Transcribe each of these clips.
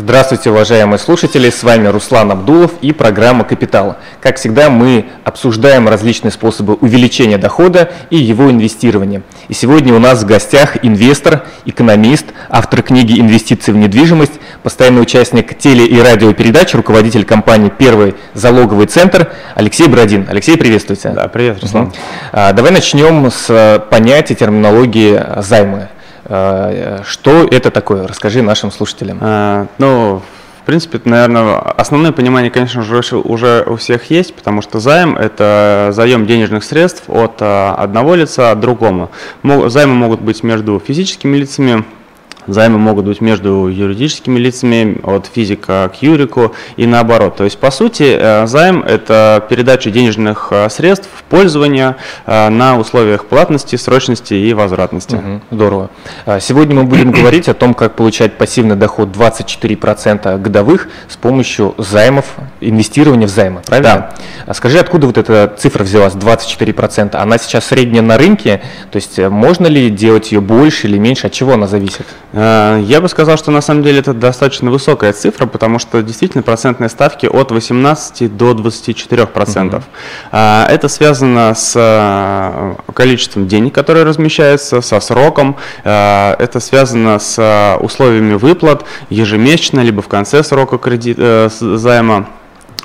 Здравствуйте, уважаемые слушатели, с вами Руслан Абдулов и программа «Капитал». Как всегда, мы обсуждаем различные способы увеличения дохода и его инвестирования. И сегодня у нас в гостях инвестор, экономист, автор книги «Инвестиции в недвижимость», постоянный участник теле- и радиопередач, руководитель компании «Первый залоговый центр» Алексей Бродин. Алексей, приветствуйте. Да, привет, Руслан. Угу. Давай начнем с понятия терминологии займа. А, что это такое? Расскажи нашим слушателям. А, ну, в принципе, наверное, основное понимание, конечно же, уже у всех есть, потому что займ – это заем денежных средств от а, одного лица к другому. Займы могут быть между физическими лицами, Займы могут быть между юридическими лицами, от физика к юрику и наоборот. То есть, по сути, э, займ – это передача денежных э, средств в пользование э, на условиях платности, срочности и возвратности. Угу, здорово. А сегодня мы будем говорить о том, как получать пассивный доход 24% годовых с помощью займов, инвестирования в займы, правильно? Да. Скажи, откуда вот эта цифра взялась, 24%? Она сейчас средняя на рынке, то есть можно ли делать ее больше или меньше, от чего она зависит? Э, я бы сказал, что на самом деле это достаточно высокая цифра, потому что действительно процентные ставки от 18 до 24 процентов. Угу. Это связано с э, количеством денег, которые размещаются, со сроком. Это связано с условиями выплат ежемесячно, либо в конце срока кредит, займа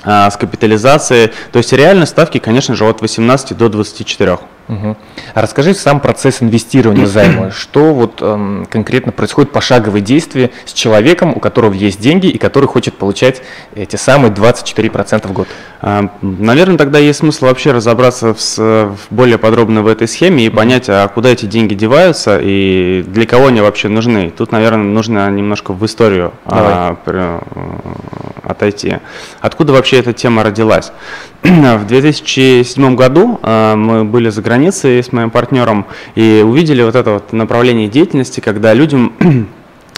с капитализацией. То есть реально ставки, конечно же, от 18 до 24. Угу. А расскажи сам процесс инвестирования займа. Что вот эм, конкретно происходит пошаговые действия с человеком, у которого есть деньги и который хочет получать эти самые 24% в год? А, наверное, тогда есть смысл вообще разобраться в, в более подробно в этой схеме и понять, а куда эти деньги деваются и для кого они вообще нужны. Тут, наверное, нужно немножко в историю а, при, отойти. Откуда вообще эта тема родилась? В 2007 году а, мы были за границей с моим партнером и увидели вот это вот направление деятельности, когда людям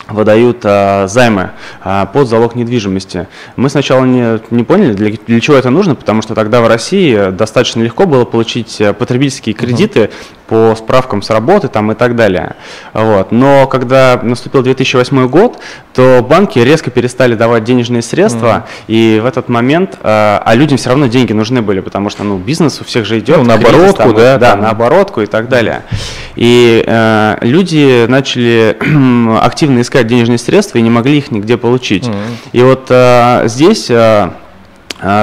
выдают а, займы а, под залог недвижимости. Мы сначала не, не поняли, для, для чего это нужно, потому что тогда в России достаточно легко было получить э, потребительские кредиты uh-huh. по справкам с работы там, и так далее. Вот. Но когда наступил 2008 год, то банки резко перестали давать денежные средства, uh-huh. и в этот момент, а, а людям все равно деньги нужны были, потому что ну, бизнес у всех же идет. Ну, на оборотку, да? Да, на оборотку и так далее. И э, люди начали активно искать искать денежные средства и не могли их нигде получить. Mm-hmm. И вот а, здесь а,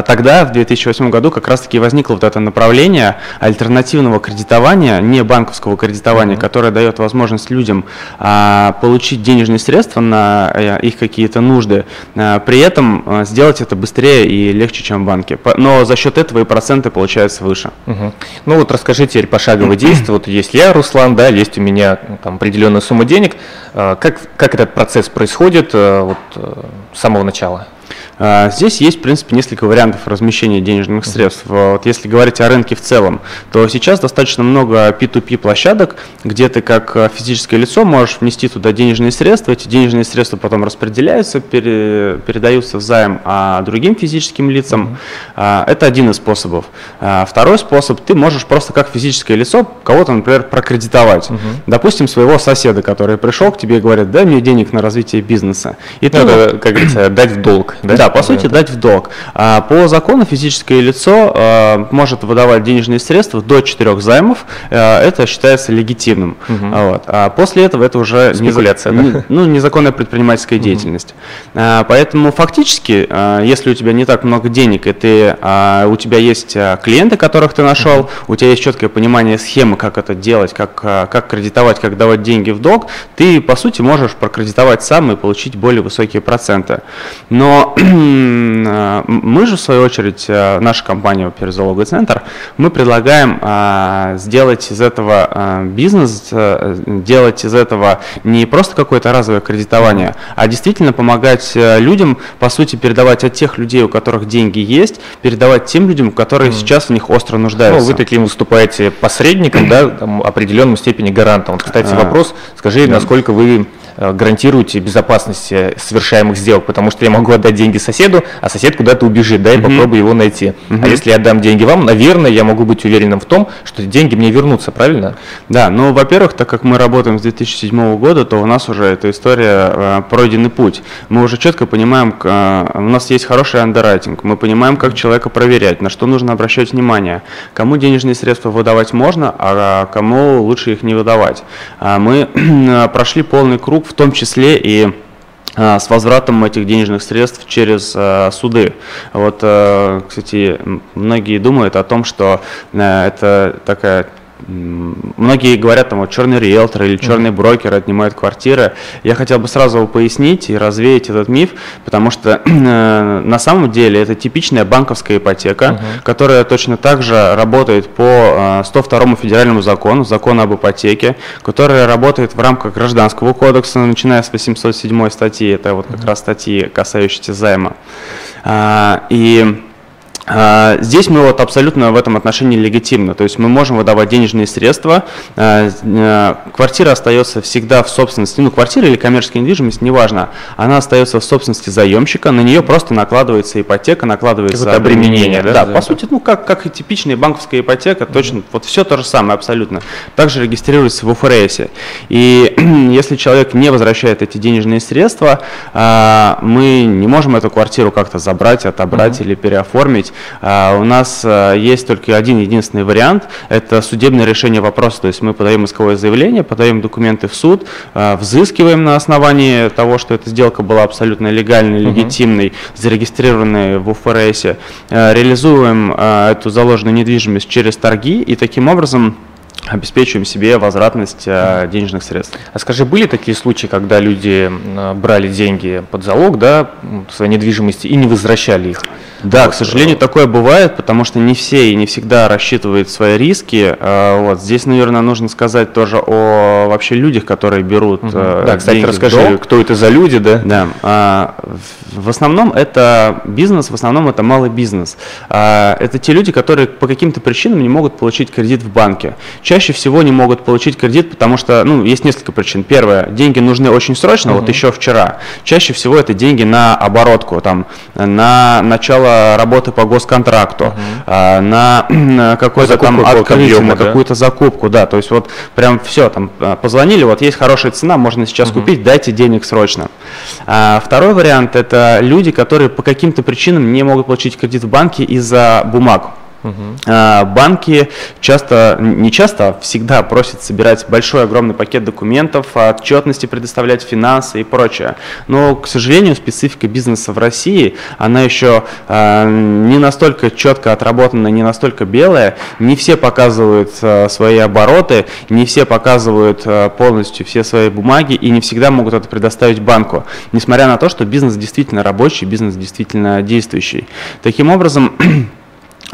Тогда, в 2008 году, как раз-таки возникло вот это направление альтернативного кредитования, не банковского кредитования, mm-hmm. которое дает возможность людям а, получить денежные средства на а, их какие-то нужды, а, при этом а, сделать это быстрее и легче, чем в банке. Но за счет этого и проценты получаются выше. Mm-hmm. Ну вот расскажи теперь пошаговые действия. Вот есть я, Руслан, да, есть у меня ну, там определенная сумма денег. А, как, как этот процесс происходит а, вот, а, с самого начала? А, здесь есть, в принципе, несколько вариантов размещения денежных средств. Вот если говорить о рынке в целом, то сейчас достаточно много P2P площадок, где ты как э, физическое лицо можешь внести туда денежные средства, эти денежные средства потом распределяются, пере, передаются в займ а другим физическим лицам. Это один из способов. А, второй способ, ты можешь просто как физическое лицо кого-то, например, прокредитовать. Uh-huh. Допустим, своего соседа, который пришел к тебе и говорит, дай мне денег на развитие бизнеса. И ну, ты, это, как говорится, дать в долг. Да? Да, по сути, дать в долг. А, по закону физическое лицо а, может выдавать денежные средства до четырех займов. А, это считается легитимным. Угу. Вот. А после этого это уже Спекуляция, не, да? ну, незаконная предпринимательская угу. деятельность. А, поэтому фактически, а, если у тебя не так много денег, и ты, а, у тебя есть клиенты, которых ты нашел, угу. у тебя есть четкое понимание схемы, как это делать, как, как кредитовать, как давать деньги в долг, ты, по сути, можешь прокредитовать сам и получить более высокие проценты. Но мы же, в свою очередь, э, наша компания Перезологый центр, мы предлагаем э, сделать из этого бизнес, делать из этого не просто какое-то разовое кредитование, а действительно помогать людям, по сути, передавать от тех людей, у которых деньги есть, передавать тем людям, которые mm. сейчас в них остро нуждаются. Ну, вы таким выступаете посредником, да, там, определенной степени гарантом. Вот, кстати, а, вопрос, скажи, насколько вы э, гарантируете безопасность э, совершаемых сделок, потому что я могу отдать деньги соседу, а сосед куда-то убежит, да, и угу. попробую его найти. Угу. А если я отдам деньги вам, наверное, я могу быть уверенным в том, что деньги мне вернутся, правильно? Да, ну, во-первых, так как мы работаем с 2007 года, то у нас уже эта история э, пройденный путь. Мы уже четко понимаем, э, у нас есть хороший андеррайтинг, мы понимаем, как человека проверять, на что нужно обращать внимание, кому денежные средства выдавать можно, а кому лучше их не выдавать. А мы прошли полный круг, в том числе и а, с возвратом этих денежных средств через э, суды. Вот, э, кстати, многие думают о том, что э, это такая Многие говорят, там, вот черный риэлтор или черный брокер отнимают квартиры. Я хотел бы сразу пояснить и развеять этот миф, потому что э, на самом деле это типичная банковская ипотека, uh-huh. которая точно так же работает по 102 э, федеральному закону, закону об ипотеке, которая работает в рамках гражданского кодекса, начиная с 807 статьи, это вот как uh-huh. раз статьи, касающиеся займа. А, и здесь мы вот абсолютно в этом отношении легитимны, то есть мы можем выдавать денежные средства, а, а, квартира остается всегда в собственности, ну квартира или коммерческая недвижимость, неважно, она остается в собственности заемщика, на нее просто накладывается ипотека, накладывается обременение, да? Да, по сути, ну как, как и типичная банковская ипотека, точно, mm-hmm. вот все то же самое абсолютно. Также регистрируется в УФРС. И если человек не возвращает эти денежные средства, мы не можем эту квартиру как-то забрать, отобрать mm-hmm. или переоформить, а, у нас а, есть только один единственный вариант, это судебное решение вопроса, то есть мы подаем исковое заявление, подаем документы в суд, а, взыскиваем на основании того, что эта сделка была абсолютно легальной, легитимной, зарегистрированной в УФРС, реализуем эту заложенную недвижимость через торги и таким образом обеспечиваем себе возвратность денежных средств. А скажи, были такие случаи, когда люди брали деньги под залог, да, своей недвижимости и не возвращали их? Да, вот. к сожалению, такое бывает, потому что не все и не всегда рассчитывают свои риски. Э, вот здесь, наверное, нужно сказать тоже о вообще людях, которые берут. Угу. Да, кстати, расскажи, кто это за люди, да? Да. А, в основном это бизнес, в основном это малый бизнес. А, это те люди, которые по каким-то причинам не могут получить кредит в банке чаще всего не могут получить кредит, потому что, ну, есть несколько причин. Первое, деньги нужны очень срочно, uh-huh. вот еще вчера. Чаще всего это деньги на оборотку, там, на начало работы по госконтракту, uh-huh. на, на какой-то там открытие, на какую-то закупку, да, то есть вот прям все, там, а, позвонили, вот есть хорошая цена, можно сейчас uh-huh. купить, дайте денег срочно. А, второй вариант – это люди, которые по каким-то причинам не могут получить кредит в банке из-за бумаг. Угу. Банки часто, не часто, а всегда просят собирать большой, огромный пакет документов, отчетности предоставлять финансы и прочее. Но, к сожалению, специфика бизнеса в России, она еще а, не настолько четко отработана, не настолько белая. Не все показывают свои обороты, не все показывают полностью все свои бумаги и не всегда могут это предоставить банку. Несмотря на то, что бизнес действительно рабочий, бизнес действительно действующий. Таким образом,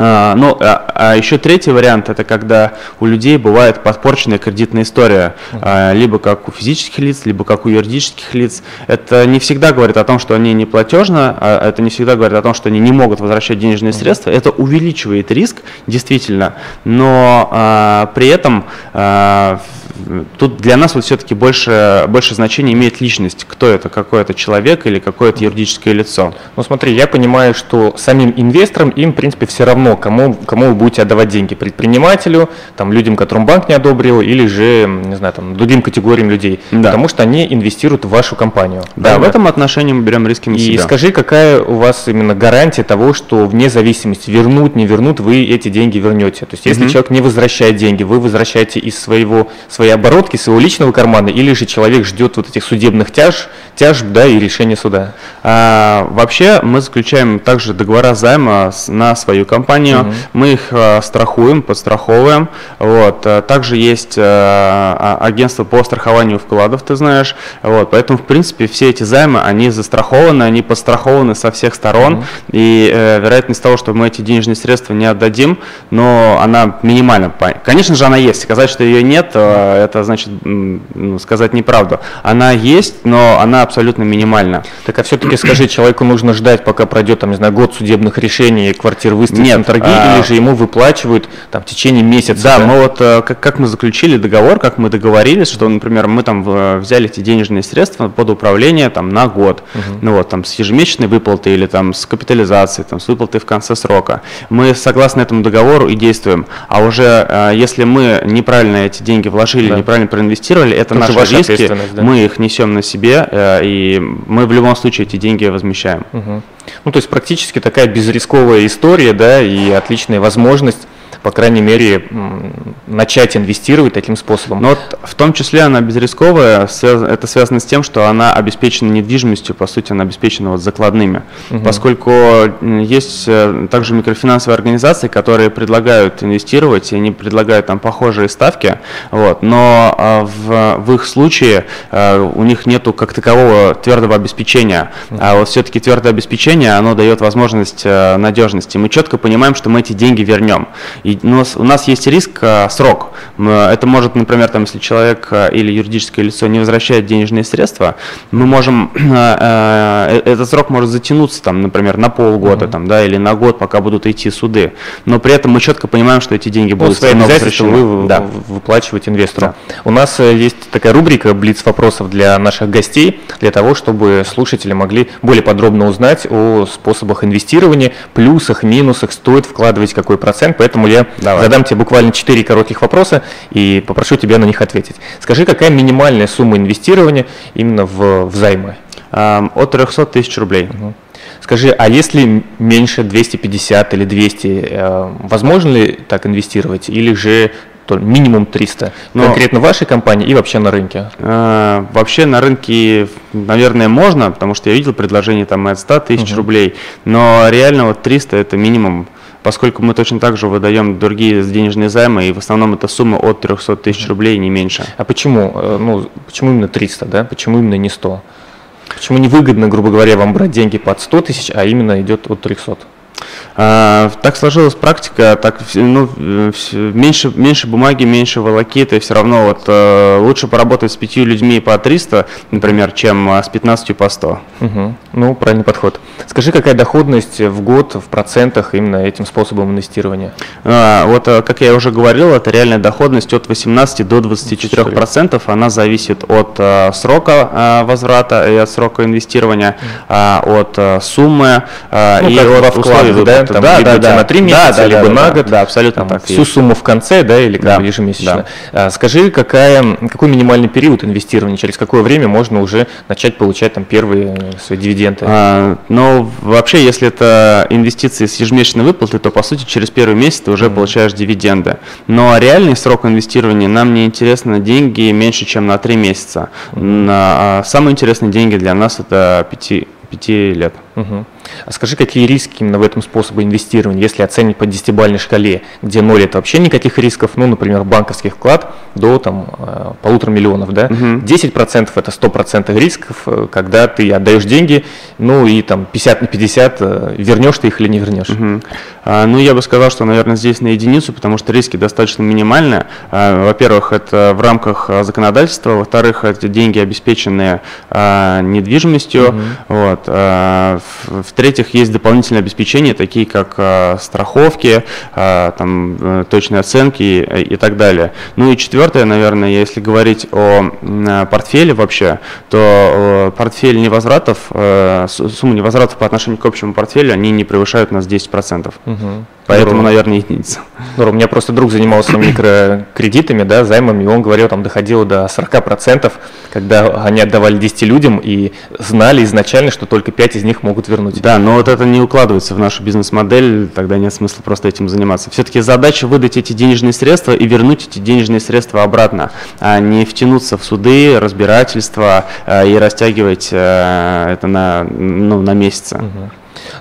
А, ну, а, а еще третий вариант это когда у людей бывает подпорченная кредитная история, а, либо как у физических лиц, либо как у юридических лиц. Это не всегда говорит о том, что они не платежны, а это не всегда говорит о том, что они не могут возвращать денежные средства. Это увеличивает риск, действительно, но а, при этом а, тут для нас вот все-таки больше, больше значения имеет личность, кто это, какой это человек или какое-то юридическое лицо. Ну смотри, я понимаю, что самим инвесторам им, в принципе, все равно, кому, кому вы будете отдавать деньги, предпринимателю, там, людям, которым банк не одобрил, или же, не знаю, там, другим категориям людей, да. потому что они инвестируют в вашу компанию. Да, правильно? в этом отношении мы берем риски на И себя. скажи, какая у вас именно гарантия того, что вне зависимости, вернут, не вернут, вы эти деньги вернете? То есть, если угу. человек не возвращает деньги, вы возвращаете из своего, своей оборотки, своего личного кармана, или же человек ждет вот этих судебных тяж, тяжб, да, и решения суда? А, вообще, мы заключаем также договора займа на свою компанию, угу. мы их а, страхуем, подстраховываем, вот. А, также есть а, а, агентство по страхованию вкладов, ты знаешь, вот. Поэтому, в принципе, все эти займы, они застрахованы, они подстрахованы со всех сторон, угу. и э, вероятность того, что мы эти денежные средства не отдадим, но она минимальна. Конечно же, она есть. Сказать, что ее нет, э, это значит ну, сказать неправду. Она есть, но она абсолютно минимальна. Так а все-таки скажи, человеку нужно ждать, пока пройдет, там, не знаю, год судебных решений, квартир выставят Нет, на торги, а- или же ему выплачивают там в течение месяца? Да, мы вот э, как, как мы заключили договор, как мы договорились, что, например, мы там э, взяли эти денежные средства под управление там на год, ну вот там с ежемесячной выплатой или там с капитализацией, там с выплатой в конце срока. Мы согласно этому договору и действуем. А уже э, если мы неправильно эти деньги вложили, Да. неправильно проинвестировали, это уже наши риски, да. мы их несем на себе, э, и мы в любом случае эти деньги возмещаем. Мгм. Ну, то есть практически такая безрисковая история, да, и отличная возможность, по крайней мере, начать инвестировать таким способом. Но вот в том числе она безрисковая, это связано с тем, что она обеспечена недвижимостью, по сути, она обеспечена вот закладными. Поскольку м, есть э, также микрофинансовые организации, которые предлагают инвестировать, и они предлагают там похожие ставки, вот, но а, в, в их случае э, у них нету как такового твердого обеспечения. А вот все-таки твердое обеспечение, оно дает возможность э, надежности. Мы четко понимаем, что мы эти деньги вернем. И у нас, у нас есть риск э, срок. Это может, например, там, если человек э, или юридическое лицо не возвращает денежные средства, мы можем, э, э, этот срок может затянуться, там, например, на полгода там, да, или на год, пока будут идти суды. Но при этом мы четко понимаем, что эти деньги Ну, будут свои равно обязательства возвращены. вы Да. в- выплачиваете инвестору. У нас э, есть такая рубрика «Блиц вопросов» для наших гостей, для того, чтобы слушатели могли более подробно узнать о способах инвестирования, плюсах, минусах, стоит вкладывать какой процент. Поэтому я Давай. задам тебе буквально 4 коротких вопроса и попрошу тебя на них ответить. Скажи, какая минимальная сумма инвестирования именно в, в займы? От 300 тысяч рублей. Скажи, а если меньше 250 или 200, э, возможно ли так инвестировать или же то минимум 300? Но- Конкретно в вашей компании и вообще на рынке? Э, Вообще на рынке, наверное, можно, потому что я видел предложение там от 100 тысяч рублей, но реально вот 300 это минимум, поскольку мы точно так же выдаем другие денежные займы, и в основном это сумма от 300 тысяч рублей, не меньше. А почему? Э, Ну, почему именно 300, да? Почему именно не 100? Почему невыгодно, грубо говоря, вам брать деньги под 100 тысяч, а именно идет от 300? А, Так сложилась практика, так ну, э, меньше, меньше бумаги, меньше волокиты, все равно вот э, лучше поработать с пятью людьми по 300, например, чем э, с 15 по 100. Мгм. Ну, правильный подход. Скажи, какая доходность в год в процентах именно этим способом инвестирования? А, Вот, как я уже говорил, это реальная доходность от 18 до 24 процентов. Она зависит от э, срока э, возврата и от срока инвестирования, а, от э, суммы э, Ну, и от во условий вкладах, да? выплаты. Там либо тебя на 3 месяца, Да, да, либо да, на да, год. Да, абсолютно Там так. всю есть. сумму в конце, да, или как Да, бы ежемесячно. да. А, Скажи, какая, какой минимальный период инвестирования, через какое время можно уже начать получать там первые свои дивиденды? А, Но вообще, если это инвестиции с ежемесячной выплатой, то по сути через первый месяц ты уже получаешь дивиденды. Но реальный срок инвестирования нам не интересно деньги меньше, чем на 3 месяца. На- а Самые интересные деньги для нас это 5, 5 лет. Мгм. А скажи, какие риски именно в этом способе инвестирования, если оценить по десятибалльной шкале, где ноль это вообще никаких рисков, ну, например, банковский вклад до там э, полутора миллионов, да, 10% это 100% рисков, э, когда ты отдаешь деньги, ну и там 50 на 50, э, вернешь ты их или не вернешь. Мгм. А, Ну, я бы сказал, что, наверное, здесь на единицу, потому что риски достаточно минимальны. А, Во-первых, это в рамках законодательства, во-вторых, эти деньги обеспечены а, недвижимостью, вот. а, В-третьих, есть дополнительные обеспечения, такие как а, страховки, а, там, э, точные оценки и, так далее. Ну и четвертое, наверное, если говорить о портфеле вообще, то э, портфель невозвратов, э, сумма невозвратов по отношению к общему портфелю, они не превышают у нас 10%. Мгм. Поэтому, Здорово. наверное, единица. Здорово. У меня просто друг занимался микрокредитами, да, займами, и он говорил, там доходило до 40%, когда они отдавали 10 людям и знали изначально, что только 5 из них могут вернуть. Да, но вот это не укладывается в нашу бизнес-модель, тогда нет смысла просто этим заниматься. Все-таки задача выдать эти денежные средства и вернуть эти денежные средства обратно, а не втянуться в суды, разбирательства э, и растягивать э, это на, ну, на месяцы.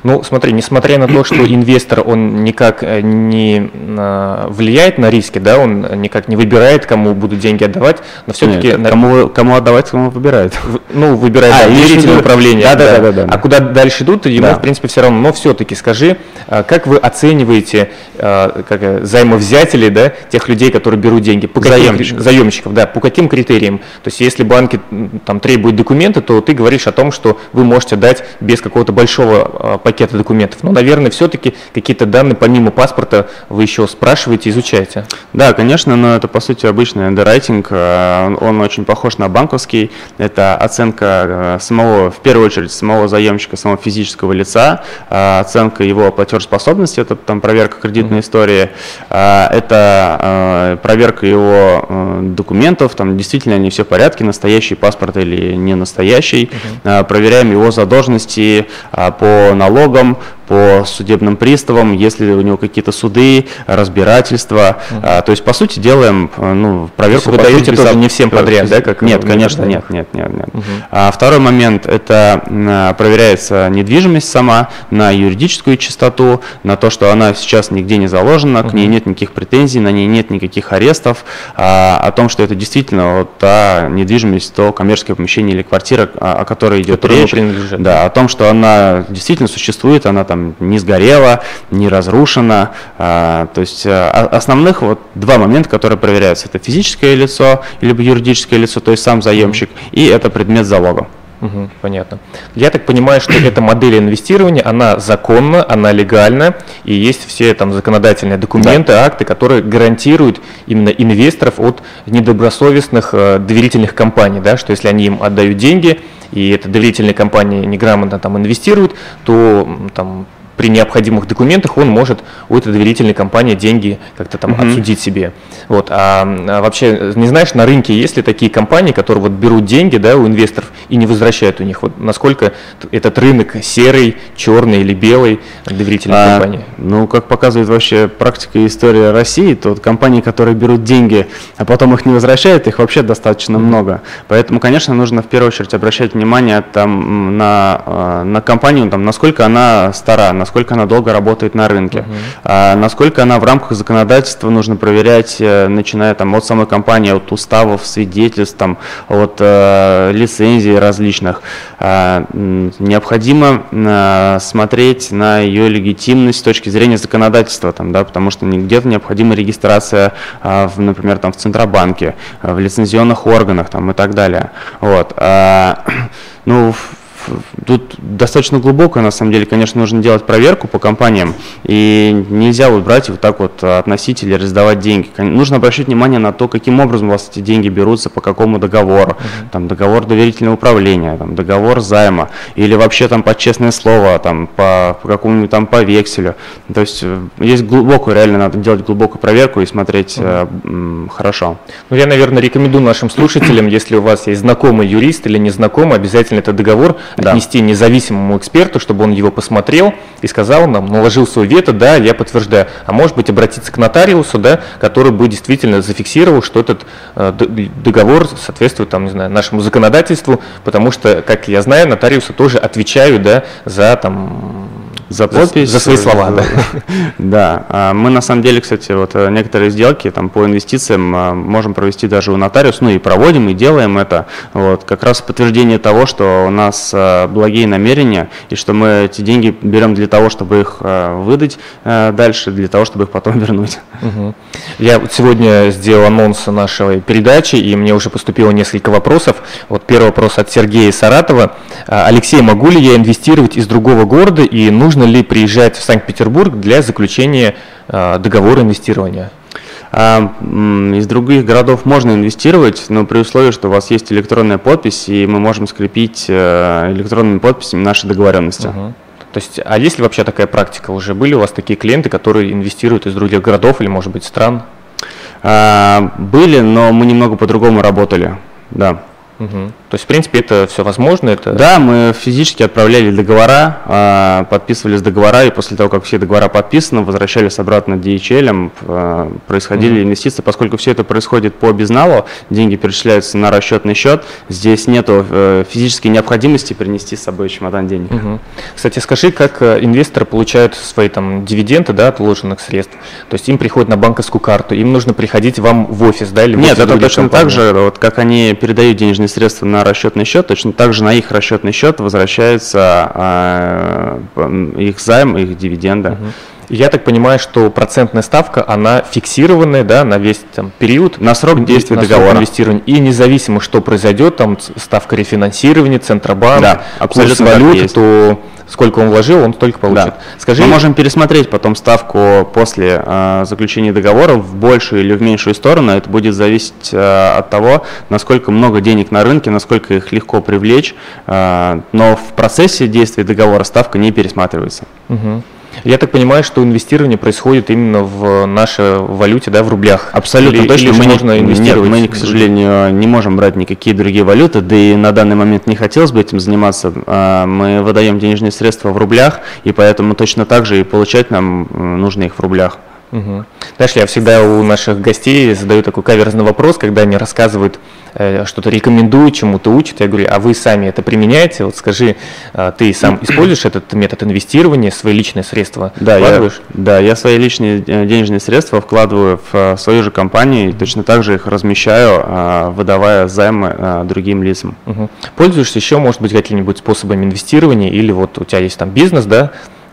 Ну, смотри, несмотря на то, что инвестор, он никак э, не а, влияет на риски, да, он никак не выбирает, кому будут деньги отдавать, но все-таки... Нет, кому, кому отдавать, кому выбирает. Ну, выбирает а, доверительное управление. Да, да, да, да, да. А куда дальше идут, ему, да. в принципе, все равно. Но все-таки скажи, а, как вы оцениваете как, э, займовзятелей, да, тех людей, которые берут деньги? По заемщиков. Заемщиков, да. По каким критериям? То есть, если банки там требуют документы, то ты говоришь о том, что вы можете дать без какого-то большого пакета документов. Но, наверное, все-таки какие-то данные помимо паспорта вы еще спрашиваете, изучаете. Да, конечно, но это по сути обычный андеррайтинг. Он очень похож на банковский. Это оценка э, самого, в первую очередь, самого заемщика, самого физического лица, э, оценка его платежеспособности, это там проверка кредитной mm-hmm. истории, это проверка его документов, там действительно они все в порядке, настоящий паспорт или не настоящий. Mm-hmm. Проверяем его задолженности по налогам, по судебным приставам, если у него какие-то суды, разбирательства. Угу. А, то есть, по сути, делаем ну, проверку. Вы даете тоже не всем подряд, да? Как нет, конечно, нет, нет, нет. нет. Угу. А второй момент – это а, проверяется недвижимость сама на юридическую чистоту, на то, что она сейчас нигде не заложена, угу. к ней нет никаких претензий, на ней нет никаких арестов, а, о том, что это действительно вот та недвижимость, то коммерческое помещение или квартира, о, о которой идет Которому речь. Да, о том, что она действительно существует, она там там не сгорела, не разрушена. А, то есть а, основных вот два момента, которые проверяются, это физическое лицо, либо юридическое лицо, то есть сам заемщик, и это предмет залога. Угу, понятно. Я так понимаю, что эта модель инвестирования, она законна, она легальна, и есть все там законодательные документы, да. акты, которые гарантируют именно инвесторов от недобросовестных э, доверительных компаний, да, что если они им отдают деньги, и эта доверительная компания неграмотно там инвестирует, то там при необходимых документах он может у этой доверительной компании деньги как-то там mm-hmm. отсудить себе. Вот. А, а вообще, не знаешь, на рынке есть ли такие компании, которые вот берут деньги да, у инвесторов и не возвращают у них? Вот насколько этот рынок серый, черный или белый доверительной а, компании? Ну, как показывает вообще практика и история России, то вот компании, которые берут деньги, а потом их не возвращают, их вообще достаточно mm-hmm. много. Поэтому, конечно, нужно в первую очередь обращать внимание там, на, а, на компанию, там, насколько она стара, насколько она долго работает на рынке, uh-huh. а, насколько она в рамках законодательства нужно проверять, э, начиная там от самой компании, от уставов, свидетельств, там, от э, лицензий различных. А, необходимо а, смотреть на ее легитимность с точки зрения законодательства, там, да, потому что где-то необходима регистрация, а, в, например, там, в Центробанке, в лицензионных органах там, и так далее. Вот. А, ну, тут достаточно глубоко, на самом деле, конечно, нужно делать проверку по компаниям, и нельзя вот брать вот так вот относить или раздавать деньги. Нужно обращать внимание на то, каким образом у вас эти деньги берутся, по какому договору, uh-huh. там договор доверительного управления, там договор займа, или вообще там под честное слово, там по, по какому-нибудь там по векселю. То есть э, есть глубокую, реально надо делать глубокую проверку и смотреть uh-huh. э, хорошо. Ну, я, наверное, рекомендую нашим слушателям, если у вас есть знакомый юрист или незнакомый, обязательно этот договор да. отнести независимому эксперту, чтобы он его посмотрел и сказал нам, наложил свой вето, да, я подтверждаю. А может быть обратиться к нотариусу, да, который бы действительно зафиксировал, что этот э, договор соответствует, там, не знаю, нашему законодательству, потому что, как я знаю, нотариусы тоже отвечают, да, за там за подпись. За, за свои слова, да. Да. А мы на самом деле, кстати, вот э, некоторые сделки там по инвестициям э, можем провести даже у нотариуса, ну и проводим, и делаем это. Вот как раз подтверждение того, что у нас э, благие намерения, и что мы эти деньги берем для того, чтобы их выдать дальше, для того, чтобы их потом вернуть. Угу. Я вот сегодня сделал анонс нашей передачи, и мне уже поступило несколько вопросов. Вот первый вопрос от Сергея Саратова. Алексей, могу ли я инвестировать из другого города и нужно нужно ли приезжать в Санкт-Петербург для заключения а, договора инвестирования? А, из других городов можно инвестировать, но при условии, что у вас есть электронная подпись, и мы можем скрепить э, электронными подписями наши договоренности. Угу. То есть, а есть ли вообще такая практика? Уже были у вас такие клиенты, которые инвестируют из других городов или, может быть, стран? А, были, но мы немного по-другому работали, да. Угу. То есть, в принципе, это все возможно? Это... Да, мы физически отправляли договора, а, подписывались договора, и после того, как все договора подписаны, возвращались обратно DHL, а, происходили угу. инвестиции. Поскольку все это происходит по безналу, деньги перечисляются на расчетный счет, здесь нет э, физической необходимости принести с собой чемодан денег. Угу. Кстати, скажи, как э, инвесторы получают свои там дивиденды да, от вложенных средств? То есть им приходят на банковскую карту, им нужно приходить вам в офис, да, или Нет, это точно компании? так же, вот как они передают денежные денежные средства на расчетный счет, точно так же на их расчетный счет возвращается э, их займ, их дивиденда. Угу. Я так понимаю, что процентная ставка, она фиксированная, да, на весь там, период. На срок действия на договора. Срок инвестирования. И независимо, что произойдет, там ставка рефинансирования, Центробанк, да, курс валюты, то сколько он вложил, он только получит. Да. Скажи, мы можем пересмотреть потом ставку после э, заключения договора в большую или в меньшую сторону. Это будет зависеть э, от того, насколько много денег на рынке, насколько их легко привлечь. Э, но в процессе действия договора ставка не пересматривается. Угу. Я так понимаю, что инвестирование происходит именно в нашей валюте, да, в рублях. Абсолютно или, точно. Или мы можно инвестировать. Нет, мы, к сожалению, не можем брать никакие другие валюты, да и на данный момент не хотелось бы этим заниматься. А, мы выдаем денежные средства в рублях, и поэтому точно так же и получать нам нужно их в рублях. Угу. Знаешь, я всегда у наших гостей задаю такой каверзный вопрос, когда они рассказывают, э, что-то рекомендуют, чему-то учат. Я говорю, а вы сами это применяете? Вот скажи, э, ты сам используешь этот метод инвестирования, свои личные средства да, вкладываешь? Я, да, я свои личные э, денежные средства вкладываю в э, свою же компанию и точно так же их размещаю, э, выдавая займы э, другим лицам. Угу. Пользуешься еще, может быть, какими-нибудь способами инвестирования или вот у тебя есть там бизнес, да,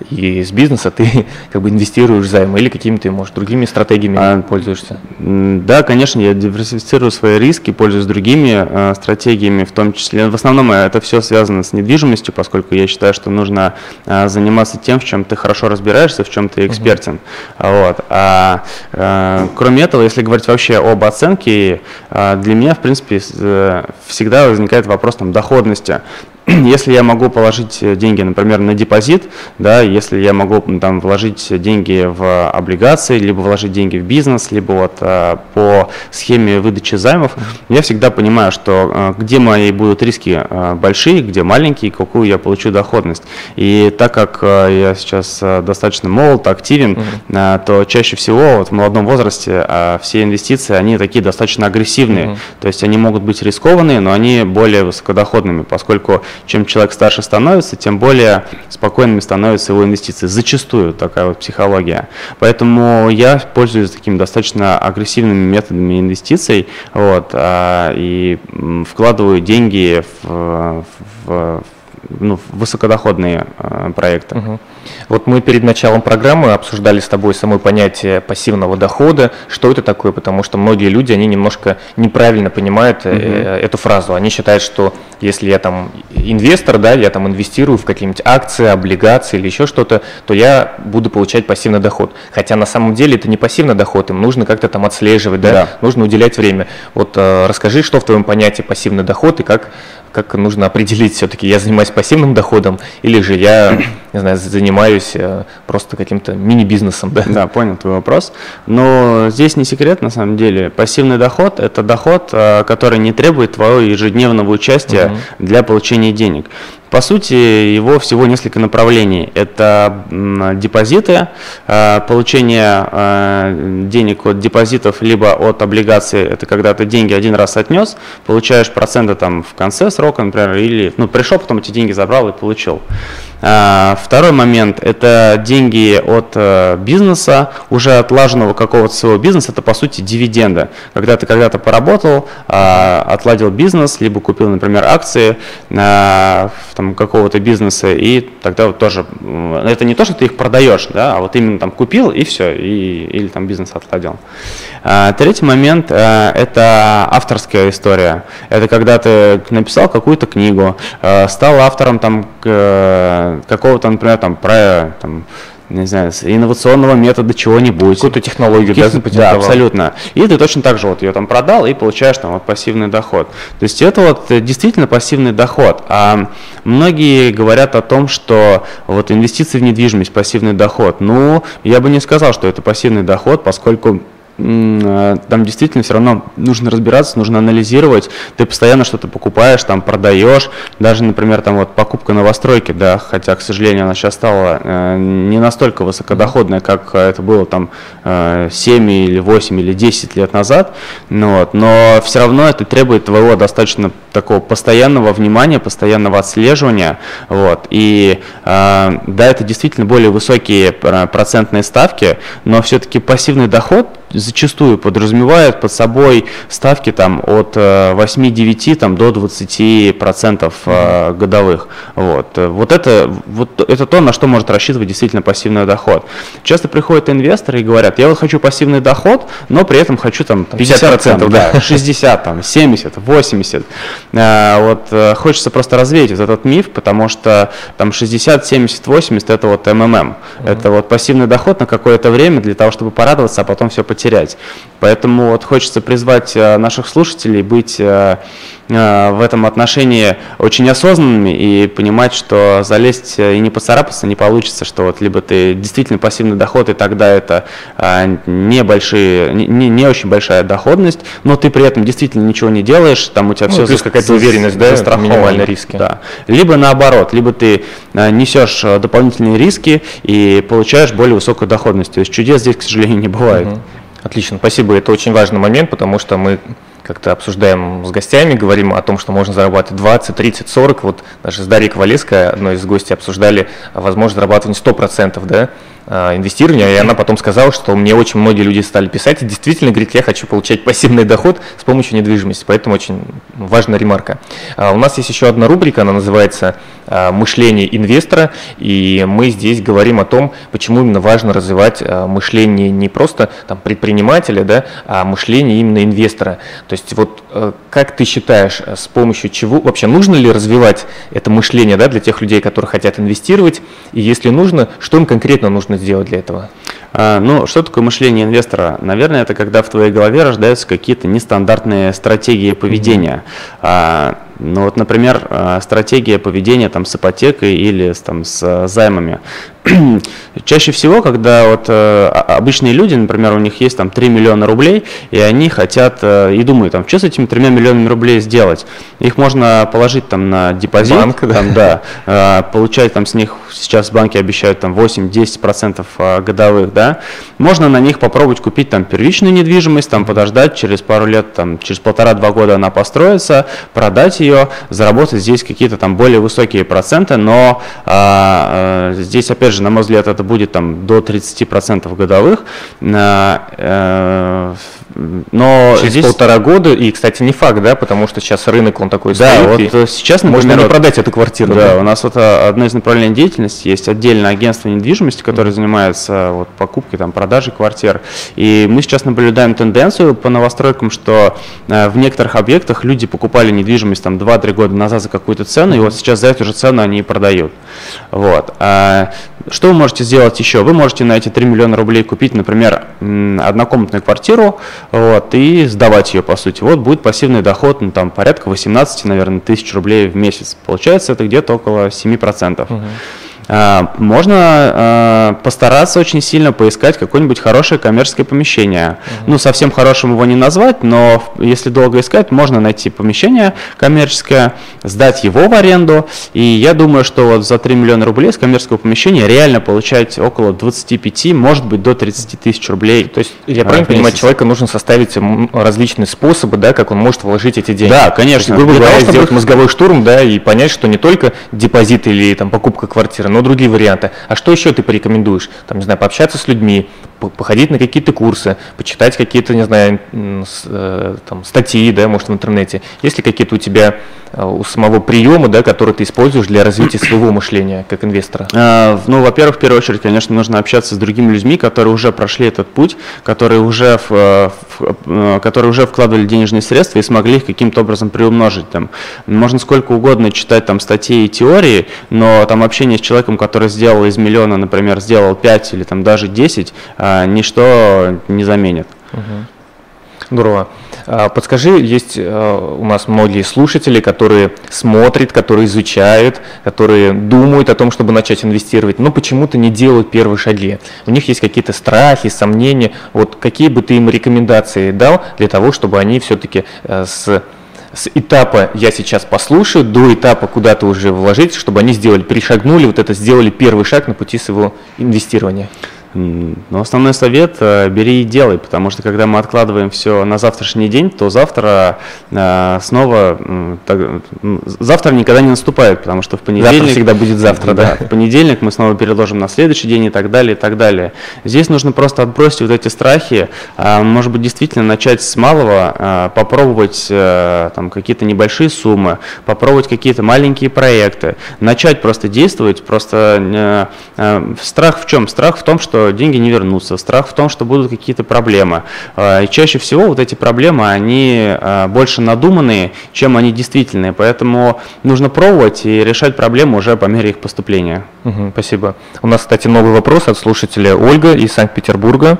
и с бизнеса ты как бы инвестируешь займы или какими-то, может, другими стратегиями а, пользуешься? Да, конечно, я диверсифицирую свои риски, пользуюсь другими а, стратегиями, в том числе, в основном это все связано с недвижимостью, поскольку я считаю, что нужно а, заниматься тем, в чем ты хорошо разбираешься, в чем ты экспертен. Uh-huh. Вот. А, а, кроме этого, если говорить вообще об оценке, а, для меня, в принципе, э, всегда возникает вопрос там, доходности. если я могу положить деньги, например, на депозит, да, если я могу там вложить деньги в облигации, либо вложить деньги в бизнес, либо вот а, по схеме выдачи займов, я всегда понимаю, что а, где мои будут риски большие, где маленькие, какую я получу доходность. И так как я сейчас достаточно молод, активен, mm-hmm. а, то чаще всего вот в молодом возрасте а, все инвестиции, они такие достаточно агрессивные, mm-hmm. то есть они могут быть рискованные, но они более высокодоходными, поскольку чем человек старше становится, тем более спокойными становятся его инвестиции. Зачастую такая вот психология. Поэтому я пользуюсь такими достаточно агрессивными методами инвестиций вот, а, и вкладываю деньги в, в, ну, высокодоходные э, проекты. Угу. Вот мы перед началом программы обсуждали с тобой само понятие пассивного дохода. Что это такое? Потому что многие люди, они немножко неправильно понимают угу. эту фразу. Они считают, что если я там инвестор, да, я там инвестирую в какие-нибудь акции, облигации или еще что-то, то я буду получать пассивный доход. Хотя на самом деле это не пассивный доход, им нужно как-то там отслеживать, да, да. нужно уделять время. Вот э, расскажи, что в твоем понятии пассивный доход и как как нужно определить все-таки, я занимаюсь пассивным доходом или же я, не знаю, занимаюсь э, просто каким-то мини-бизнесом, да? Да, понял твой вопрос. Но здесь не секрет, на самом деле. Пассивный доход – это доход, э, который не требует твоего ежедневного участия угу. для получения денег. По сути, его всего несколько направлений. Это депозиты, э, получение э, денег от депозитов, либо от облигаций, это когда ты деньги один раз отнес, получаешь проценты там в конце срока, например, или ну, пришел, потом эти деньги забрал и получил. А, второй момент – это деньги от э, бизнеса, уже отлаженного какого-то своего бизнеса, это по сути дивиденды. Когда ты когда-то поработал, а, отладил бизнес, либо купил, например, акции а, там, какого-то бизнеса, и тогда вот тоже, это не то, что ты их продаешь, да, а вот именно там купил и все, и, или там бизнес отладил. Третий момент – это авторская история. Это когда ты написал какую-то книгу, стал автором там какого-то, например, там, про, там, не знаю, инновационного метода чего-нибудь. Какую-то технологию, да, Да, абсолютно. И ты точно так же вот ее там продал и получаешь там вот пассивный доход. То есть это вот действительно пассивный доход. А многие говорят о том, что вот инвестиции в недвижимость, пассивный доход. Ну, я бы не сказал, что это пассивный доход, поскольку э, там действительно все равно нужно разбираться, нужно анализировать. Ты постоянно что-то покупаешь, там продаешь. Даже, например, там вот покупка новостройки, да, хотя, к сожалению, она сейчас стала э, не настолько высокодоходная, как это было там э, 7 или 8 или 10 лет назад. Ну, вот, но все равно это требует твоего достаточно такого постоянного внимания, постоянного отслеживания. Вот, и э, да, это действительно более высокие э, процентные ставки, но все-таки пассивный доход зачастую подразумевает под собой ставки там от 8-9 э, там, до 20 процентов mm-hmm. годовых. Вот. Вот, это, вот это то, на что может рассчитывать действительно пассивный доход. Часто приходят инвесторы и говорят, я вот хочу пассивный доход, но при этом хочу там 50 процентов, да, 60, там, 70, 80. Вот э, хочется просто развеять этот миф, потому что там 60, 70, 80 это вот МММ. Mm-hmm. Это вот пассивный доход на какое-то время для того, чтобы порадоваться, а потом все потерять потерять. Поэтому вот хочется призвать э, наших слушателей быть э, э, в этом отношении очень осознанными и понимать, что залезть и не поцарапаться не получится, что вот либо ты действительно пассивный доход, и тогда это небольшие, не, не очень большая доходность, но ты при этом действительно ничего не делаешь, там у тебя ну, все плюс какая-то уверенность, да, минимальные риски. Да. Либо наоборот, либо ты несешь дополнительные риски и получаешь более высокую доходность. То есть чудес здесь, к сожалению, не бывает. Угу. Отлично, спасибо. Это очень важный момент, потому что мы как-то обсуждаем с гостями, говорим о том, что можно зарабатывать 20, 30, 40. Вот даже с Дарьей Ковалевской, одной из гостей, обсуждали возможность зарабатывания 100%, да, а, инвестирования, и она потом сказала, что мне очень многие люди стали писать, и действительно, говорит, я хочу получать пассивный доход с помощью недвижимости, поэтому очень важная ремарка. А, у нас есть еще одна рубрика, она называется а, «Мышление инвестора», и мы здесь говорим о том, почему именно важно развивать мышление не просто там, предпринимателя, да, а мышление именно инвестора. То есть вот как ты считаешь, с помощью чего, вообще нужно ли развивать это мышление да, для тех людей, которые хотят инвестировать, и если нужно, что им конкретно нужно нужно сделать для этого? А, ну, что такое мышление инвестора? Наверное, это когда в твоей голове рождаются какие-то нестандартные стратегии поведения. Mm-hmm. Ну вот, например, а, стратегия поведения там, с ипотекой или там, с займами. Чаще всего, когда вот э, обычные люди, например, у них есть там 3 миллиона рублей, и они хотят э, и думают, там, что с этими 3 миллионами рублей сделать? Их можно положить там на депозит, Банк, да. Там, да, э, получать там с них, сейчас банки обещают там 8-10% годовых, да, можно на них попробовать купить там первичную недвижимость, там подождать, через пару лет, там, через полтора-два года она построится, продать ее, заработать здесь какие-то там более высокие проценты, но а, здесь, опять же, на мой взгляд, это будет там до 30% годовых. А, а, но Через здесь... полтора года, и, кстати, не факт, да, потому что сейчас рынок, он такой Да, вот и э, сейчас, например, можно не продать эту квартиру. Да, да, у нас вот одно из направлений деятельности, есть отдельное агентство недвижимости, которое занимается вот, покупкой, там, продажей квартир. И мы сейчас наблюдаем тенденцию по новостройкам, что э, в некоторых объектах люди покупали недвижимость там 2-3 года назад за какую-то цену, и вот сейчас за эту же цену они и продают. Вот. А, что вы можете сделать еще? Вы можете на эти 3 миллиона рублей купить, например, однокомнатную квартиру вот, и сдавать ее, по сути. Вот будет пассивный доход, ну, там, порядка 18, наверное, тысяч рублей в месяц. Получается, это где-то около 7%. Угу. А, можно а, постараться очень сильно поискать какое-нибудь хорошее коммерческое помещение. Угу. Ну, совсем хорошим его не назвать, но если долго искать, можно найти помещение коммерческое, сдать его в аренду. И я думаю, что вот за 3 миллиона рублей с коммерческого помещения реально получать около 25, может быть, до 30 тысяч рублей. То есть, я правильно понимаю, человека нужно составить различные способы, да, как он может вложить эти деньги. Да, конечно. Есть, грубо говоря, сделать мозговой штурм, да, и понять, что не только депозит или там покупка квартиры, но другие варианты. А что еще ты порекомендуешь? Там, не знаю, пообщаться с людьми, походить на какие-то курсы, почитать какие-то, не знаю, э, там, статьи, да, может, в интернете. Есть ли какие-то у тебя э, у самого приема, да, который ты используешь для развития своего мышления как инвестора? А, ну, во-первых, в первую очередь, конечно, нужно общаться с другими людьми, которые уже прошли этот путь, которые уже, в, э, в, которые уже вкладывали денежные средства и смогли их каким-то образом приумножить. Там. Можно сколько угодно читать там статьи и теории, но там общение с человеком, который сделал из миллиона, например, сделал 5 или там даже 10, а, ничто не заменит. Здорово. А, подскажи, есть у нас многие слушатели, которые смотрят, которые изучают, которые думают о том, чтобы начать инвестировать, но почему-то не делают первые шаги. У них есть какие-то страхи, сомнения. Вот какие бы ты им рекомендации дал для того, чтобы они все-таки с с этапа «я сейчас послушаю» до этапа куда-то уже вложить, чтобы они сделали, перешагнули вот это, сделали первый шаг на пути своего инвестирования? Но основной совет э, – бери и делай, потому что когда мы откладываем все на завтрашний день, то завтра э, снова, завтра никогда не наступает, потому что в понедельник… Завтра всегда будет завтра, да. В понедельник мы снова переложим на следующий день и так далее, и так далее. Здесь нужно просто отбросить вот эти страхи, а, может быть, действительно начать с малого, а, попробовать э, там какие-то небольшие суммы, попробовать какие-то маленькие проекты, начать просто действовать, просто страх в чем? Страх в том, что деньги не вернутся, страх в том, что будут какие-то проблемы. А, и чаще всего вот эти проблемы, они а, больше надуманные, чем они действительные. Поэтому нужно пробовать и решать проблемы уже по мере их поступления. Угу, спасибо. У нас, кстати, новый вопрос от слушателя Ольга из Санкт-Петербурга.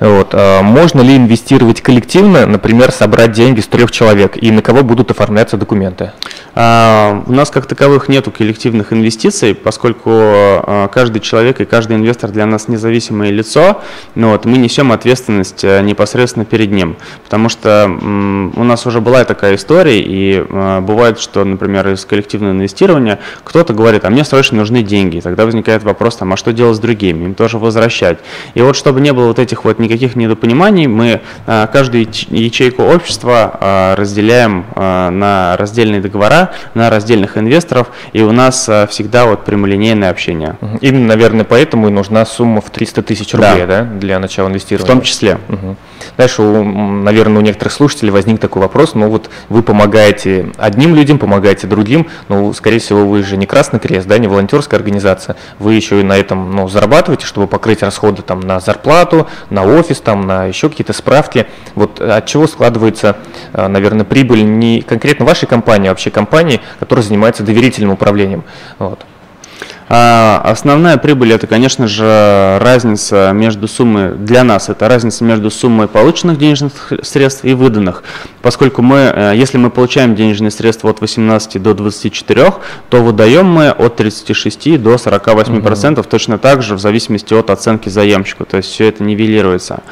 Вот. А можно ли инвестировать коллективно, например, собрать деньги с трех человек, и на кого будут оформляться документы? А, у нас как таковых нету коллективных инвестиций, поскольку а, каждый человек и каждый инвестор для нас независимое лицо, но вот, мы несем ответственность э, непосредственно перед ним, потому что у нас уже была такая история, и бывает, что, например, из коллективного инвестирования кто-то говорит, а мне срочно нужны деньги, тогда возникает вопрос, там, а что делать с другими, им тоже возвращать. И вот чтобы не было вот этих вот никаких недопониманий. Мы а, каждую ячейку общества а, разделяем а, на раздельные договора, на раздельных инвесторов, и у нас всегда вот прямолинейное общение. Именно, наверное, поэтому и нужна сумма в 300 тысяч рублей да. Да, для начала инвестирования. В том числе. Угу. Дальше, у, наверное, у некоторых слушателей возник такой вопрос, ну вот вы помогаете одним людям, помогаете другим, но, скорее всего, вы же не Красный Крест, да, не волонтерская организация, вы еще и на этом ну, зарабатываете, чтобы покрыть расходы там, на зарплату, на офис, там, на еще какие-то справки. Вот от чего складывается, э, наверное, прибыль не конкретно вашей компании, а вообще компании, которая занимается доверительным управлением. Вот. А основная прибыль это, конечно же, разница между суммой, для нас это разница между суммой полученных денежных средств и выданных. Поскольку мы, э, если мы получаем денежные средства от 18 до 24, то выдаем мы от 36 до 48 процентов, угу. точно так же в зависимости от оценки заемщика, то есть все это нивелируется.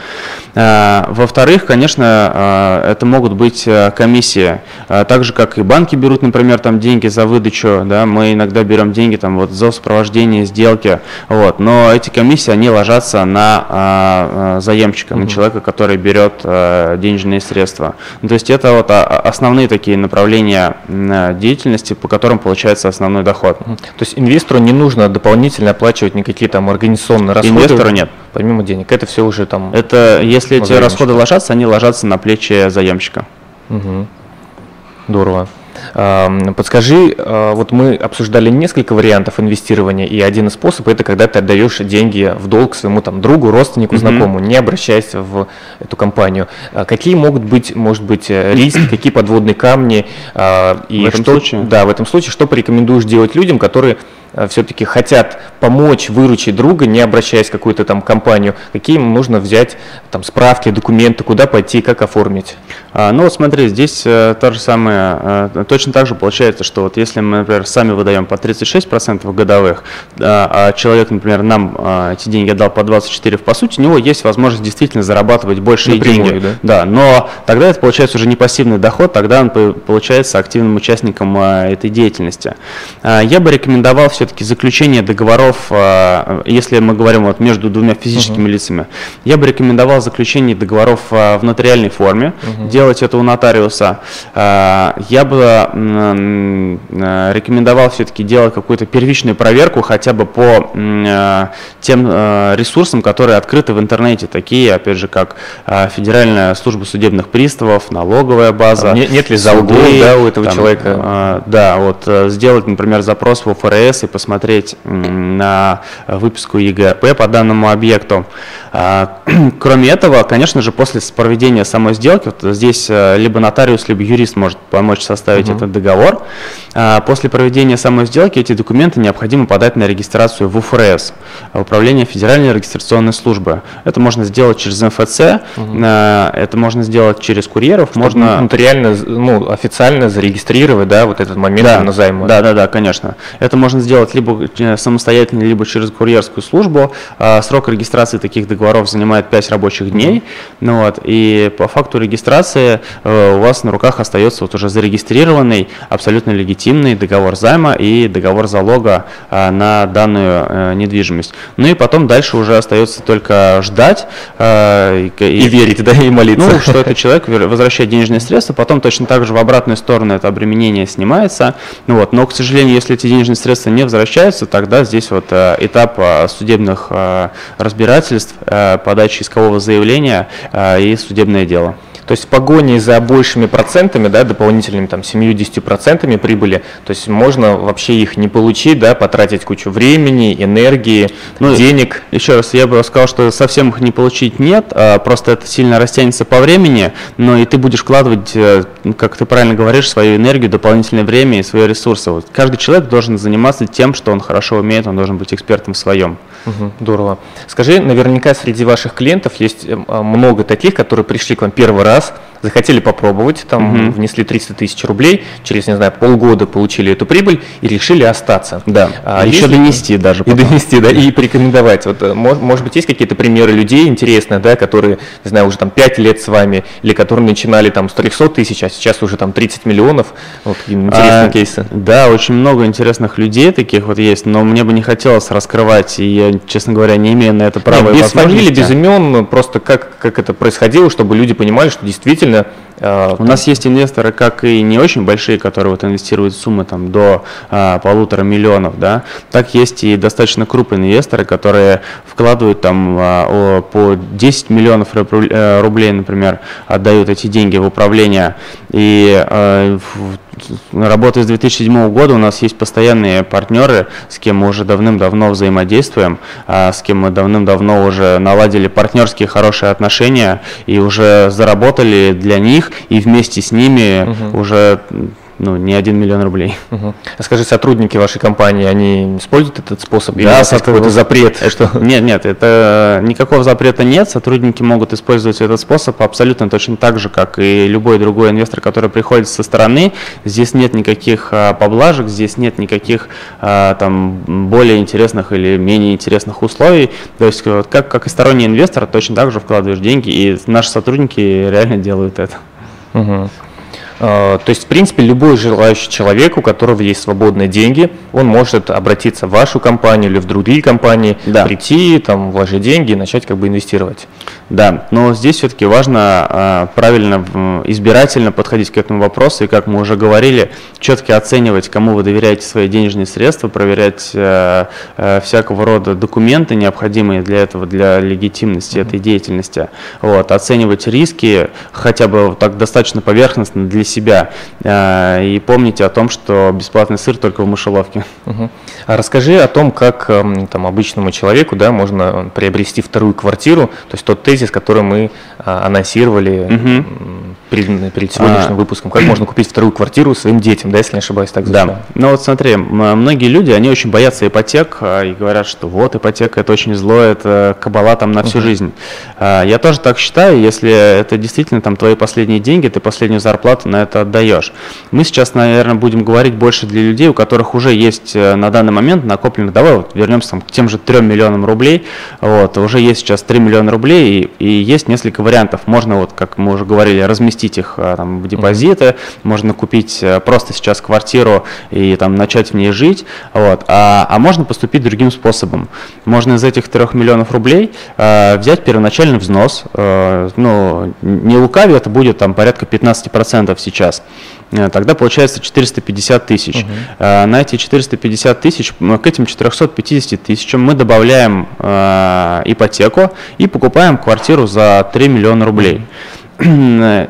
А, во-вторых, конечно, э, это могут быть э, комиссии, так же как и банки берут, например, там деньги за выдачу, да, мы иногда берем деньги там вот за сопровождение сделки. Вот. Но эти комиссии, они ложатся на а, а, заемщика, на человека, который берет а, денежные средства. Ну, то есть это вот основные такие направления деятельности, по которым получается основной доход. То есть инвестору не нужно дополнительно оплачивать никакие там организационные расходы? Инвестору нет. Помимо денег. Это все уже там... Это если эти расходы ложатся, они ложатся на плечи заемщика. Угу. Здорово. Подскажи, а, вот мы обсуждали несколько вариантов инвестирования, и один из способов это когда ты отдаешь деньги в долг своему там другу, родственнику, знакомому, не обращаясь в эту компанию. А какие могут быть, может быть, э, риски, какие подводные камни? И в этом что, случае? Да, в этом случае что порекомендуешь делать людям, которые Э, все-таки хотят помочь выручить друга, не обращаясь в какую-то там компанию, какие им нужно взять там справки, документы, куда пойти, как оформить? А, ну вот смотри, здесь э, то же самое, э, точно так же получается, что вот если мы, например, сами выдаем по 36% годовых, а человек, например, нам э, эти деньги отдал по 24, по сути, у него есть возможность действительно зарабатывать большие Напрямую, деньги. Да? да, но тогда это получается уже не пассивный доход, тогда он получается активным участником э, этой деятельности. Э, я бы рекомендовал все все-таки заключение договоров, а, если мы говорим вот между двумя физическими uh-huh. лицами, я бы рекомендовал заключение договоров а, в нотариальной форме, uh-huh. делать это у нотариуса. А, я бы рекомендовал все-таки делать какую-то первичную проверку хотя бы по тем ресурсам, которые открыты в интернете, такие, опять же, как Федеральная служба судебных приставов, налоговая база. А нет, ли залогов да, у этого там, человека? Да, вот сделать, например, запрос в ФРС и посмотреть на выписку ЕГРП по данному объекту. А, кроме этого, конечно же, после проведения самой сделки, вот здесь э, либо нотариус, либо юрист может помочь составить угу. этот договор. А, после проведения самой сделки эти документы необходимо подать на регистрацию в УФРС, Управление Федеральной регистрационной службы. Это можно сделать через МФЦ, угу. это можно сделать через курьеров, Чтобы можно нотариально, ну, официально зарегистрировать, да, вот этот момент да, на займу. Да, да, да, конечно. Это можно сделать либо э, самостоятельно, либо через курьерскую службу. А, срок регистрации таких договоров занимает 5 рабочих дней. Ну, вот, и по факту регистрации э, у вас на руках остается вот уже зарегистрированный, абсолютно легитимный договор займа и договор залога а, на данную э, недвижимость. Ну и потом дальше уже остается только ждать и, и, и верить, да, и молиться. Ну, что этот человек возвращает денежные средства, потом точно так же в обратную сторону это обременение снимается. Ну, вот, но, к сожалению, если эти денежные средства не возвращаются, тогда здесь вот э, этап э, судебных э, разбирательств, подачи искового заявления и судебное дело. То есть в погоне за большими процентами, да, дополнительными там 7-10 процентами прибыли, то есть можно вообще их не получить, да, потратить кучу времени, энергии, ну, денег. Еще раз, я бы сказал, что совсем их не получить нет, а просто это сильно растянется по времени, но и ты будешь вкладывать, э, как ты правильно говоришь, свою энергию, дополнительное время и свои ресурсы. Вот каждый человек должен заниматься тем, что он хорошо умеет, он должен быть экспертом в своем. Угу, здорово. Скажи, наверняка среди ваших клиентов есть э, много таких, которые пришли к вам первый раз, захотели попробовать, там угу. внесли 300 тысяч рублей, через, не знаю, полгода получили эту прибыль и решили остаться. Да, а, еще если... донести даже. И донести, да, и порекомендовать. Вот, э, может быть, есть какие-то примеры людей интересные, да, которые, не знаю, уже там 5 лет с вами, или которые начинали там с 300 тысяч, а сейчас уже там 30 миллионов. Вот интересные а, кейсы. Да, очень много интересных людей таких вот есть, но мне бы не хотелось раскрывать, и я, честно говоря, не имею на это права. Нет, без фамилии, без имен, просто как, как это происходило, чтобы люди понимали, что действительно э, у нас есть инвесторы, как и не очень большие, которые вот инвестируют суммы там до а, полутора миллионов, да, так есть и достаточно крупные инвесторы, которые вкладывают там а, по 10 миллионов э, рублей, например, отдают эти деньги в управление. И а, работая с 2007 года у нас есть постоянные партнеры, с кем мы уже давным-давно взаимодействуем, а, с кем мы давным-давно уже наладили партнерские хорошие отношения и уже заработали для них и вместе с ними угу. уже ну, не один миллион рублей. Угу. А скажи, сотрудники вашей компании, они используют этот способ? Да, Или какой-то запрет? Это, что? Нет, нет, это никакого запрета нет. Сотрудники могут использовать этот способ абсолютно точно так же, как и любой другой инвестор, который приходит со стороны. Здесь нет никаких а, поблажек, здесь нет никаких а, там более интересных или менее интересных условий. То есть, как, как и сторонний инвестор, точно так же вкладываешь деньги, и наши сотрудники реально делают это. Угу. А, то есть, в принципе, любой желающий человек, у которого есть свободные деньги, он может обратиться в вашу компанию или в другие компании, да. прийти, там, вложить деньги и начать как бы инвестировать. Да, но здесь все-таки важно а, правильно, избирательно подходить к этому вопросу, и, как мы уже говорили, четко оценивать, кому вы доверяете свои денежные средства, проверять э, э, всякого рода документы, необходимые для этого, для легитимности mm-hmm. этой деятельности, вот, оценивать риски, хотя бы так достаточно поверхностно для себя, э, и помните о том, что бесплатный сыр только в мышеловке. Угу. А расскажи о том, как эм, там, обычному человеку да, можно приобрести вторую квартиру, то есть тот тезис, который мы а, анонсировали угу. Перед, перед сегодняшним а. выпуском. Как можно купить вторую квартиру своим детям, да, если не ошибаюсь, так звучало. Да. Ну вот смотри, многие люди, они очень боятся ипотек а, и говорят, что вот ипотека это очень зло, это кабала там на всю угу. жизнь. Я тоже так считаю, если это действительно там твои последние деньги, ты последнюю зарплату на это отдаешь. Мы сейчас, наверное, будем говорить больше для людей, у которых уже есть э, на данный момент накоплено, давай вот вернемся там, к тем же 3 миллионам рублей, вот, уже есть сейчас 3 миллиона рублей, и, и есть несколько вариантов. Можно, вот, как мы уже говорили, разместить их э, там, в депозиты, можно купить э, просто сейчас квартиру и там начать в ней жить, вот, а, а можно поступить другим способом. Можно из этих 3 миллионов рублей э, взять первоначальный взнос, э, ну, не лукави, это будет там порядка 15% сейчас. Э, тогда получается 450 тысяч. Угу. На эти 450 тысяч, к этим 450 тысячам мы добавляем э, ипотеку и покупаем квартиру за 3 миллиона рублей.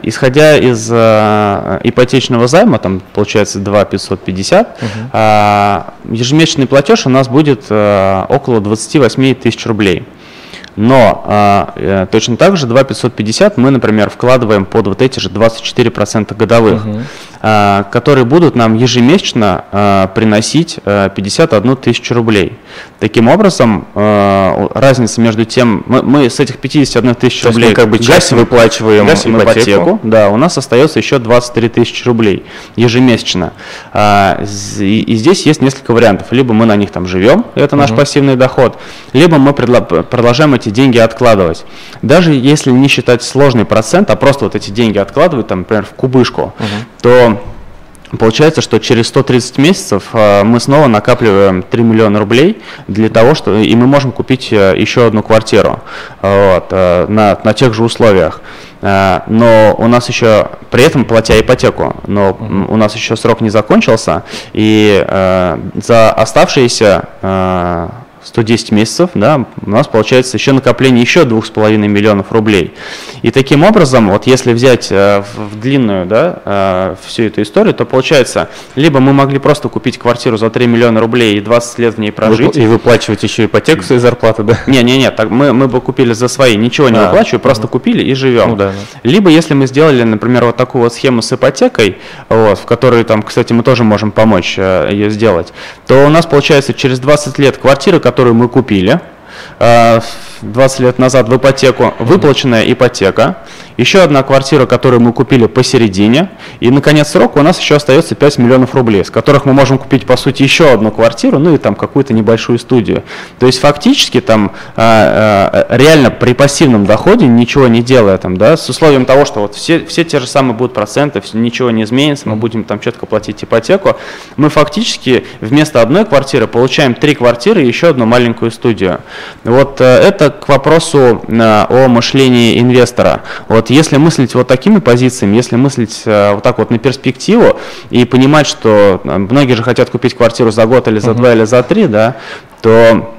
Исходя из э, ипотечного займа, там получается 2 550, угу. э, ежемесячный платеж у нас будет э, около 28 тысяч рублей. Но а, э, точно так же 2550 мы, например, вкладываем под вот эти же 24% годовых, угу. а, которые будут нам ежемесячно а, приносить а, 51 тысячу рублей. Таким образом, а, разница между тем, мы, мы с этих 51 тысяч рублей мы как бы часть выплачиваем гасим ипотеку. ипотеку, да, у нас остается еще 23 тысячи рублей ежемесячно. А, и, и здесь есть несколько вариантов. Либо мы на них там живем, это наш угу. пассивный доход, либо мы продолжаем эти деньги откладывать. Даже если не считать сложный процент, а просто вот эти деньги откладывать, там, например, в кубышку, угу. то Получается, что через 130 месяцев э, мы снова накапливаем 3 миллиона рублей для того, что и мы можем купить э, еще одну квартиру вот, э, на, на тех же условиях. Но у нас еще, при этом платя ипотеку, но у нас еще срок не закончился, и за оставшиеся 110 месяцев, да, у нас получается еще накопление еще 2,5 миллионов рублей. И таким образом, вот если взять э, в длинную да, э, всю эту историю, то получается, либо мы могли просто купить квартиру за 3 миллиона рублей и 20 лет в ней прожить. И выплачивать еще ипотеку своей зарплаты, да? Не-не-не, так мы, мы бы купили за свои, ничего не а, выплачивая, просто купили и живем. Ну, да, да. Либо если мы сделали, например, вот такую вот схему с ипотекой, вот, в которой там, кстати, мы тоже можем помочь э, ее сделать, то у нас получается через 20 лет квартира, которая которую мы купили 20 лет назад в ипотеку, выплаченная ипотека, еще одна квартира, которую мы купили посередине, и на конец срока у нас еще остается 5 миллионов рублей, с которых мы можем купить, по сути, еще одну квартиру, ну и там какую-то небольшую студию. То есть фактически там а, а, реально при пассивном доходе, ничего не делая там, да, с условием того, что вот все, все те же самые будут проценты, ничего не изменится, мы будем там четко платить ипотеку, мы фактически вместо одной квартиры получаем три квартиры и еще одну маленькую студию. Вот э, это к вопросу э, о мышлении инвестора. Вот если мыслить вот такими позициями, если мыслить э, вот так вот на перспективу и понимать, что многие же хотят купить квартиру за год или за два или за три, да, то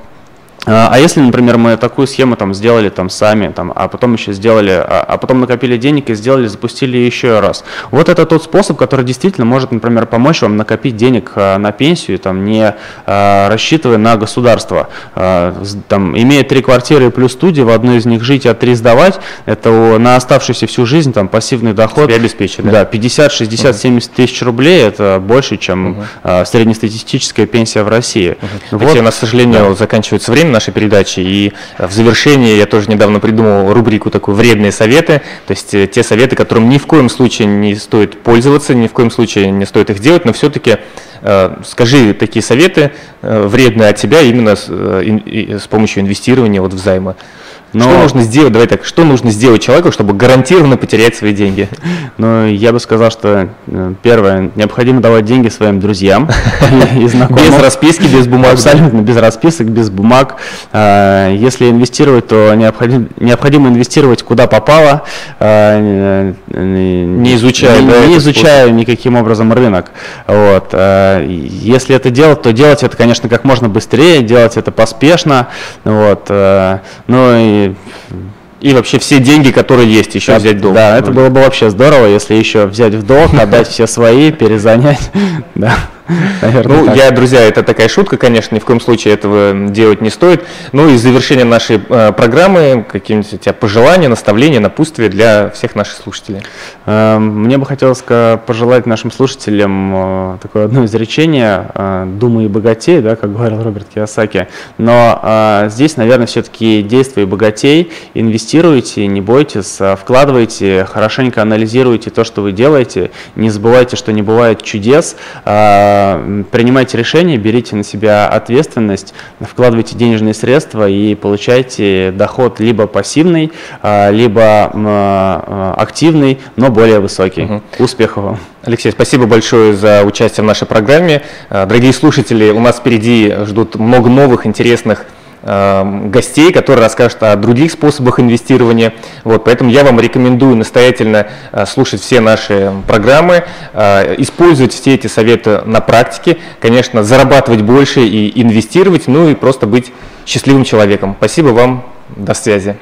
а, а если, например, мы такую схему там сделали там сами, там, а потом еще сделали, а, а потом накопили денег и сделали, запустили еще раз. Вот это тот способ, который действительно может, например, помочь вам накопить денег а, на пенсию, там, не а, рассчитывая на государство. А, там, имея три квартиры плюс студии, в одной из них жить, а три сдавать, это на оставшуюся всю жизнь там пассивный доход. Себя обеспечить, да? Да, 50, 60, угу. 70 тысяч рублей, это больше, чем угу. а, среднестатистическая пенсия в России. Угу. Вот, у нас, к сожалению, да. заканчивается время нашей передачи. И в завершении я тоже недавно придумал рубрику такую «Вредные советы», то есть э, те советы, которым ни в коем случае не стоит пользоваться, ни в коем случае не стоит их делать, но все-таки э, скажи такие советы э, вредные от тебя именно с, э, с помощью инвестирования вот в займы. Но... Что нужно сделать, давай так, что нужно сделать человеку, чтобы гарантированно потерять свои деньги? Ну, я бы сказал, что э, первое, необходимо давать деньги своим друзьям и знакомым. Без расписки, без бумаг. Абсолютно, без расписок, без бумаг. А, если инвестировать, то необходимо, инвестировать куда попало, а, не изучая, не, да, не изучая никаким образом рынок. Вот. А, если это делать, то делать это, конечно, как можно быстрее, делать это поспешно. Вот. Ну и и вообще все деньги, которые есть, еще да, взять долг. Да, это было бы вообще здорово, если еще взять в долг, отдать все свои, перезанять. Да. Наверное, ну, так. я, друзья, это такая шутка, конечно, ни в коем случае этого делать не стоит. Ну и завершение нашей э, программы, какие-нибудь у тебя пожелания, наставления, напутствия для всех наших слушателей? Э, мне бы хотелось пожелать нашим слушателям э, такое одно изречение э, «думай и богатей», да, как говорил Роберт Киосаки. Но э, здесь, наверное, все-таки действуй и богатей, инвестируйте, не бойтесь, вкладывайте, хорошенько анализируйте то, что вы делаете, не забывайте, что не бывает чудес, принимайте решения, берите на себя ответственность, вкладывайте денежные средства и получайте доход либо пассивный, а, либо а, активный, но более высокий. Угу. Успехов вам! Алексей, спасибо большое за участие в нашей программе. Дорогие слушатели, у нас впереди ждут много новых интересных гостей, которые расскажут о других способах инвестирования. Вот, поэтому я вам рекомендую настоятельно э, слушать все наши программы, э, использовать все эти советы на практике, конечно, зарабатывать больше и инвестировать, ну и просто быть счастливым человеком. Спасибо вам, до связи.